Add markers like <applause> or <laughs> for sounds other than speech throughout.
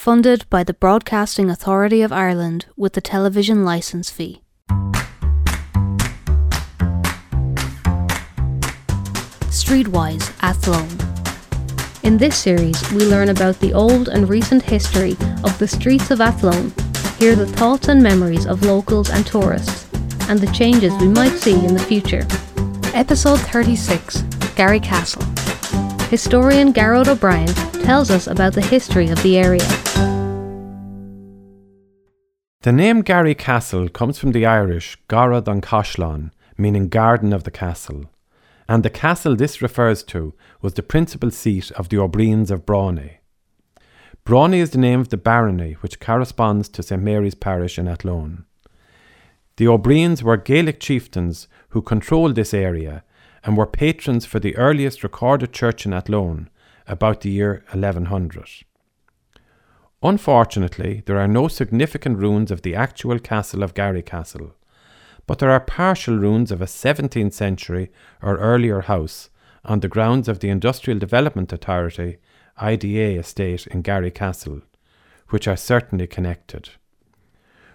funded by the Broadcasting Authority of Ireland with the television licence fee. Streetwise Athlone. In this series, we learn about the old and recent history of the streets of Athlone, hear the thoughts and memories of locals and tourists, and the changes we might see in the future. Episode 36 Garrycastle. Historian Gearoid O'Brien tells us about the history of the area. The name Garrycastle comes from the Irish Garad an Caslan, meaning garden of the castle and the castle this refers to was the principal seat of the O'Briens of Brawny. Brawny is the name of the barony which corresponds to St Mary's parish in Athlone. The O'Briens were Gaelic chieftains who controlled this area and were patrons for the earliest recorded church in Athlone about the year 1100. Unfortunately, there are no significant ruins of the actual castle of Garrycastle, but there are partial ruins of a 17th century or earlier house on the grounds of the Industrial Development Authority IDA estate in Garrycastle, which are certainly connected.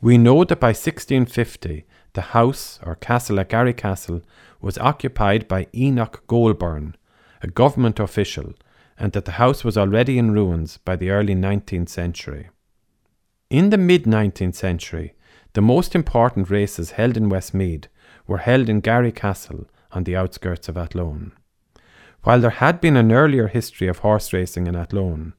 We know that by 1650 the house or castle at Garrycastle was occupied by Enoch Goulburn, a government official, and that the house was already in ruins by the early 19th century. In the mid 19th century, the most important races held in Westmeath were held in Garrycastle on the outskirts of Athlone. While there had been an earlier history of horse racing in Athlone,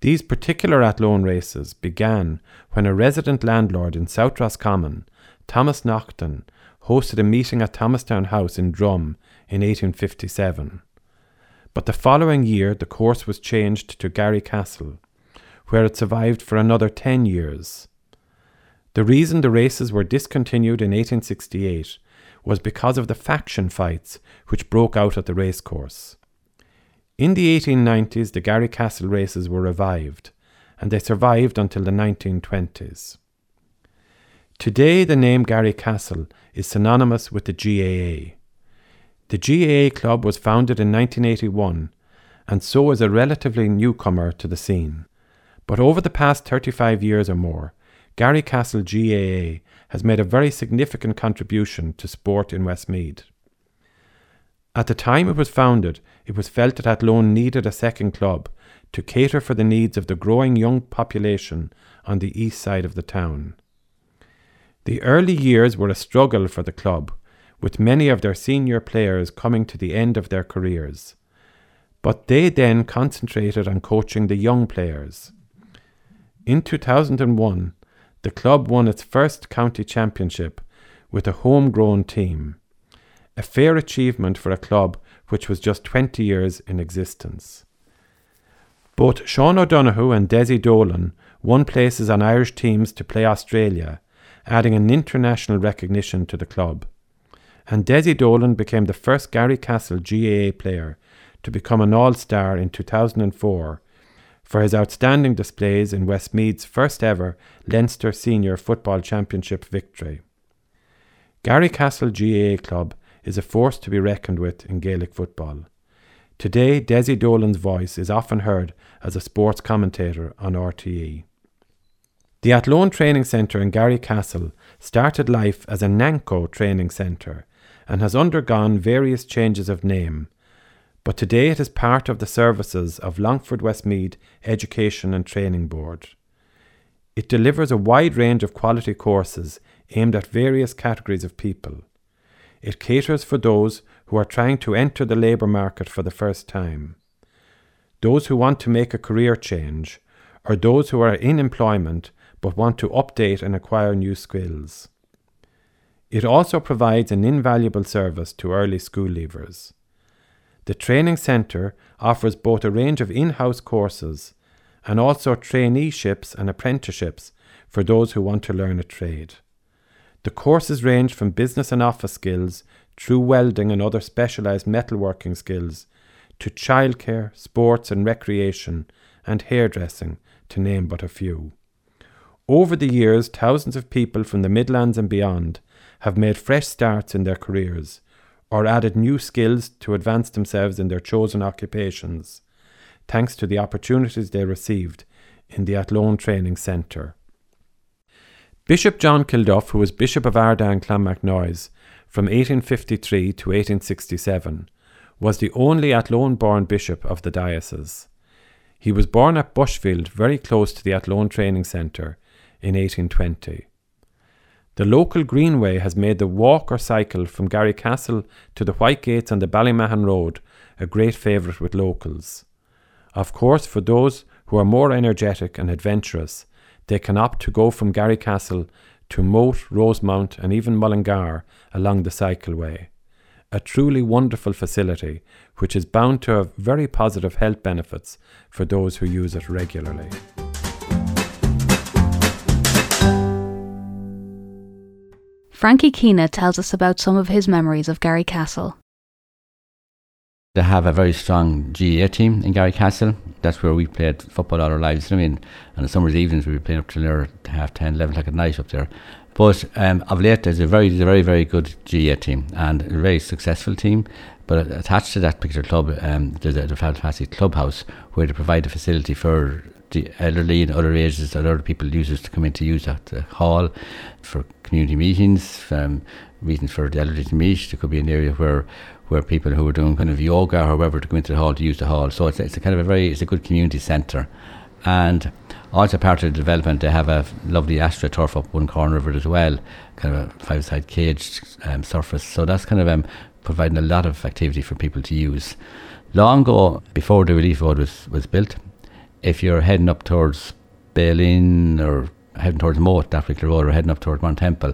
these particular Athlone races began when a resident landlord in South Roscommon, Thomas Naughton, hosted a meeting at Thomastown House in Drum in 1857. But the following year the course was changed to Garrycastle, where it survived for another ten years. The reason the races were discontinued in 1868 was because of the faction fights which broke out at the racecourse. In the 1890s, the Garrycastle races were revived, and they survived until the 1920s. Today, the name Garrycastle is synonymous with the GAA. The GAA club was founded in 1981 and so is a relatively newcomer to the scene. But over the past 35 years or more, Garrycastle GAA has made a very significant contribution to sport in Westmeath. At the time it was founded, it was felt that Athlone needed a second club to cater for the needs of the growing young population on the east side of the town. The early years were a struggle for the club, with many of their senior players coming to the end of their careers. But they then concentrated on coaching the young players. In 2001, the club won its first county championship with a homegrown team, a fair achievement for a club which was just 20 years in existence. Both Sean O'Donoghue and Desi Dolan won places on Irish teams to play Australia, adding an international recognition to the club. And Desi Dolan became the first Garrycastle GAA player to become an All Star in 2004 for his outstanding displays in Westmeath's first ever Leinster Senior Football Championship victory. Garrycastle GAA Club is a force to be reckoned with in Gaelic football. Today, Desi Dolan's voice is often heard as a sports commentator on RTE. The Athlone Training Centre in Garrycastle started life as an AnCO training centre and has undergone various changes of name, but today it is part of the services of Longford Westmeath Education and Training Board. It delivers a wide range of quality courses aimed at various categories of people. It caters for those who are trying to enter the labour market for the first time, those who want to make a career change, or those who are in employment but want to update and acquire new skills. It also provides an invaluable service to early school leavers. The training centre offers both a range of in house courses and also traineeships and apprenticeships for those who want to learn a trade. The courses range from business and office skills through welding and other specialised metalworking skills to childcare, sports and recreation, and hairdressing, to name but a few. Over the years, thousands of people from the Midlands and beyond have made fresh starts in their careers or added new skills to advance themselves in their chosen occupations, thanks to the opportunities they received in the Athlone Training Centre. Bishop John Kilduff, who was Bishop of Ardagh and Clonmacnoise from 1853 to 1867, was the only Athlone born bishop of the diocese. He was born at Bushfield, very close to the Athlone Training Centre, in 1820. The local greenway has made the walk or cycle from Garrycastle to the White Gates on the Ballymahon Road a great favourite with locals. Of course, for those who are more energetic and adventurous, they can opt to go from Garrycastle to Moate, Rosemount, and even Mullingar along the cycleway. A truly wonderful facility which is bound to have very positive health benefits for those who use it regularly. Frankie Keena tells us about some of his memories of Garrycastle. They have a very strong GAA team in Garrycastle. That's where we played football all our lives. I mean, on the summer's evenings we were playing up till near half 10, 11 o'clock at night up there. But um, of late, there's a very, very, very good GAA team and a very successful team. But attached to that particular club, um, there's a, a fantastic clubhouse where they provide a facility for the elderly and other ages and other people users to come in to use that the hall for community meetings, um, reasons for the elderly to meet. There could be an area where where people who are doing kind of yoga or whatever to go into the hall to use the hall. So it's, it's a kind of a very it's a good community centre, and also part of the development they have a lovely astroturf up one corner of it as well, kind of a five-side caged um, surface. So that's kind of um, providing a lot of activity for people to use. Long ago, before the relief road was, was built, if you're heading up towards Baylin or heading towards Moate, that particular road, or heading up towards Mount Temple,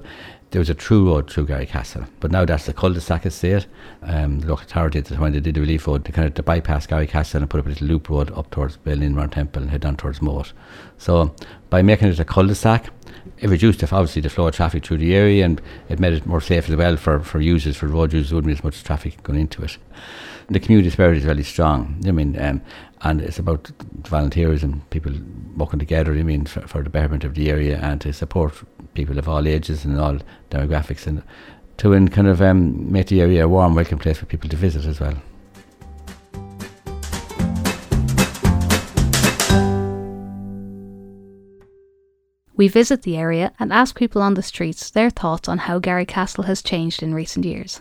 there was a true road through Garrycastle, but now that's the cul-de-sac estate. Um, the local authority at the time they did the relief road, they kind of to bypass Garrycastle and put up a little loop road up towards Baylin Mount Temple and head down towards Moate. So by making it a cul-de-sac, it reduced obviously the flow of traffic through the area and it made it more safe as well for, for users, for road users, wouldn't be as much traffic going into it. The community spirit is really strong. I mean, um, and it's about volunteers and people working together. I mean, for, for, the betterment of the area and to support people of all ages and all demographics, and to and kind of um, make the area a warm, welcome place for people to visit as well. We visit the area and ask people on the streets their thoughts on how Garrycastle has changed in recent years.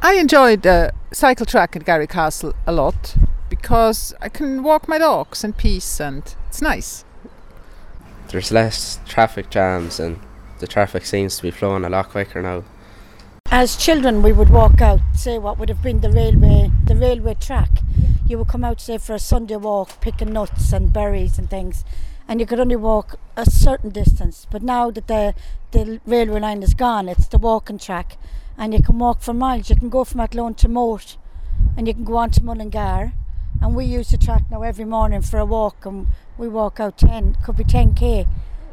I enjoyed the cycle track at Garrycastle a lot because I can walk my dogs in peace and it's nice. There's less traffic jams and the traffic seems to be flowing a lot quicker now. As children, we would walk out, say what would have been the railway, the railway track. You would come out, say, for a Sunday walk, picking nuts and berries and things, and you could only walk a certain distance. But now that the the railway line is gone, it's the walking track, and you can walk for miles. You can go from Athlone to Moate and you can go on to Mullingar. And we use the track now every morning for a walk and we walk out 10, could be 10k,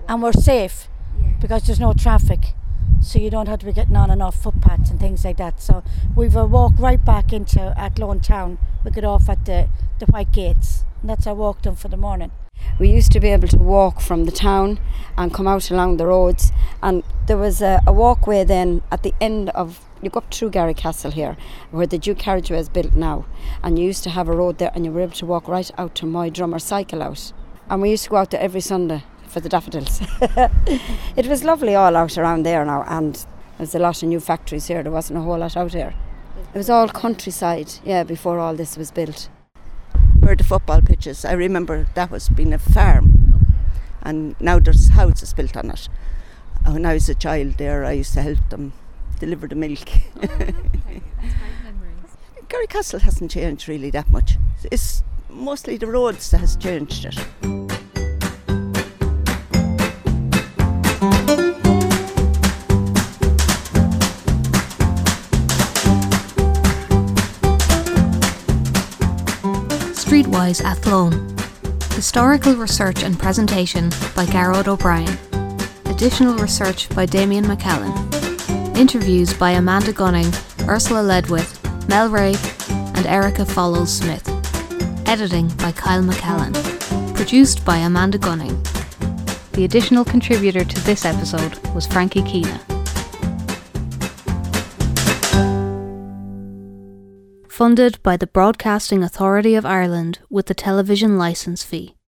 and we're safe yeah. because there's no traffic. So you don't have to be getting on and off footpaths and things like that. So we've a walk right back into Athlone town. We get off at the, the White Gates. And that's our walk done for the morning. We used to be able to walk from the town and come out along the roads, and there was a, a walkway then at the end of you go up through Garrycastle here, where the Duke carriageway is built now, and you used to have a road there, and you were able to walk right out to my drummer cycle out, and we used to go out there every Sunday for the daffodils. <laughs> it was lovely all out around there now, and there's a lot of new factories here. There wasn't a whole lot out here. It was all countryside, yeah, before all this was built where the football pitches. I remember that was being a farm, okay. and now there's houses built on it. Uh, when I was a child there, I used to help them deliver the milk. Oh, okay. <laughs> Garrycastle hasn't changed really that much. It's mostly the roads that has changed it. Streetwise Athlone. Historical research and presentation by Gearoid O'Brien. Additional research by Damien McCallan. Interviews by Amanda Gunning, Ursula Ledwith, Mel Ray, and Erica Follows Smith. Editing by Kyle McCallan. Produced by Amanda Gunning. The additional contributor to this episode was Frankie Keena. Funded by the Broadcasting Authority of Ireland with the television licence fee.